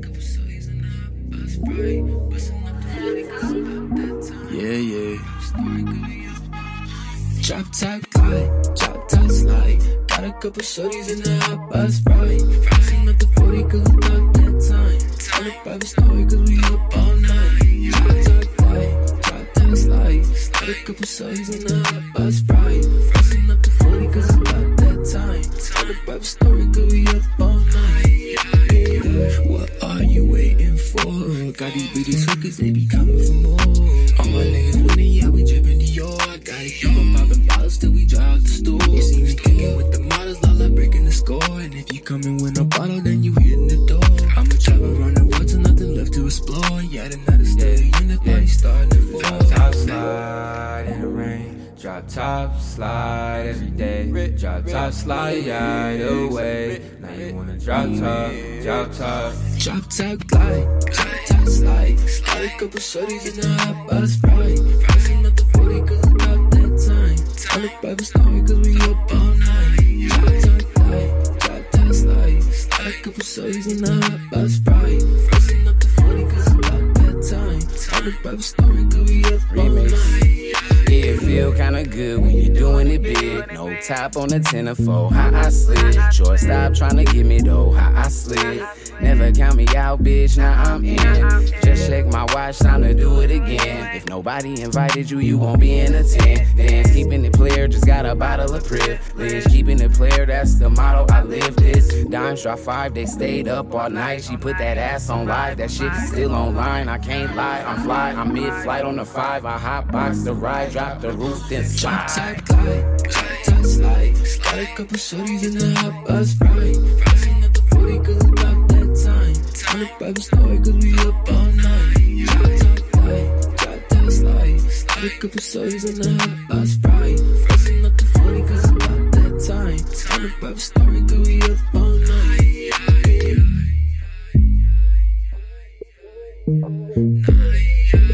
couple soys Yeah, yeah. Drop top guy, drop top slide. Got a couple shorties in the hot bus right. Frosting up the 40 cause about that time. On a private story we up all night. Drop top guy, drop top slide. Got a couple shorties in the hot bus right. Got these bitches hookers, they be coming for more. All my niggas winning, yeah, we drippin' Dior. I gotta keep on poppin' bottles till we drive out the store. You see me kicking with the models, I breaking the score. And if you coming with a bottle, then you hitting the door. I'ma travel around the world till nothing left to explore. Yeah, the night is still in the party starting Drop top slide every day. Drop top slide either way. Now you wanna drop top, drop top. Drop top glide, drop top slide. Got a couple shorties in the hot bus ride. Flashing up the 40 cause about that time. Tell a private story cause we up all night. Drop top glide, drop top slide. Got a couple shorties in the hot bus ride. Flashing up the 40 cause about that time. Tell a private story cause we up all night. Yeah, it feel kinda good when you're doing it big. No top on the tennis-fold, how I slid. Short stop trying to get me though, how I slid. Never count me out, bitch, now I'm in. Just check my watch, time to do it again. If nobody invited you, you won't be in attendance. Keeping it player, just got a bottle of privilege. Keeping it player, that's the motto I live this. Dimes drop five, they stayed up all night. She put that ass on live, that shit is still online. I can't lie, I'm fly, I'm mid-flight on the five. I hot box the ride, drop the roof, then slide. top top slide. Got a couple shorties in the hot bus ride. Flashing up the 40 cause about that time. Tell a private story cause we up all night. Glide, drop top slide. Got a couple shorties in the hot bus ride. Flashing up the 40 cause about that time. Tell a private story cause we up all night. On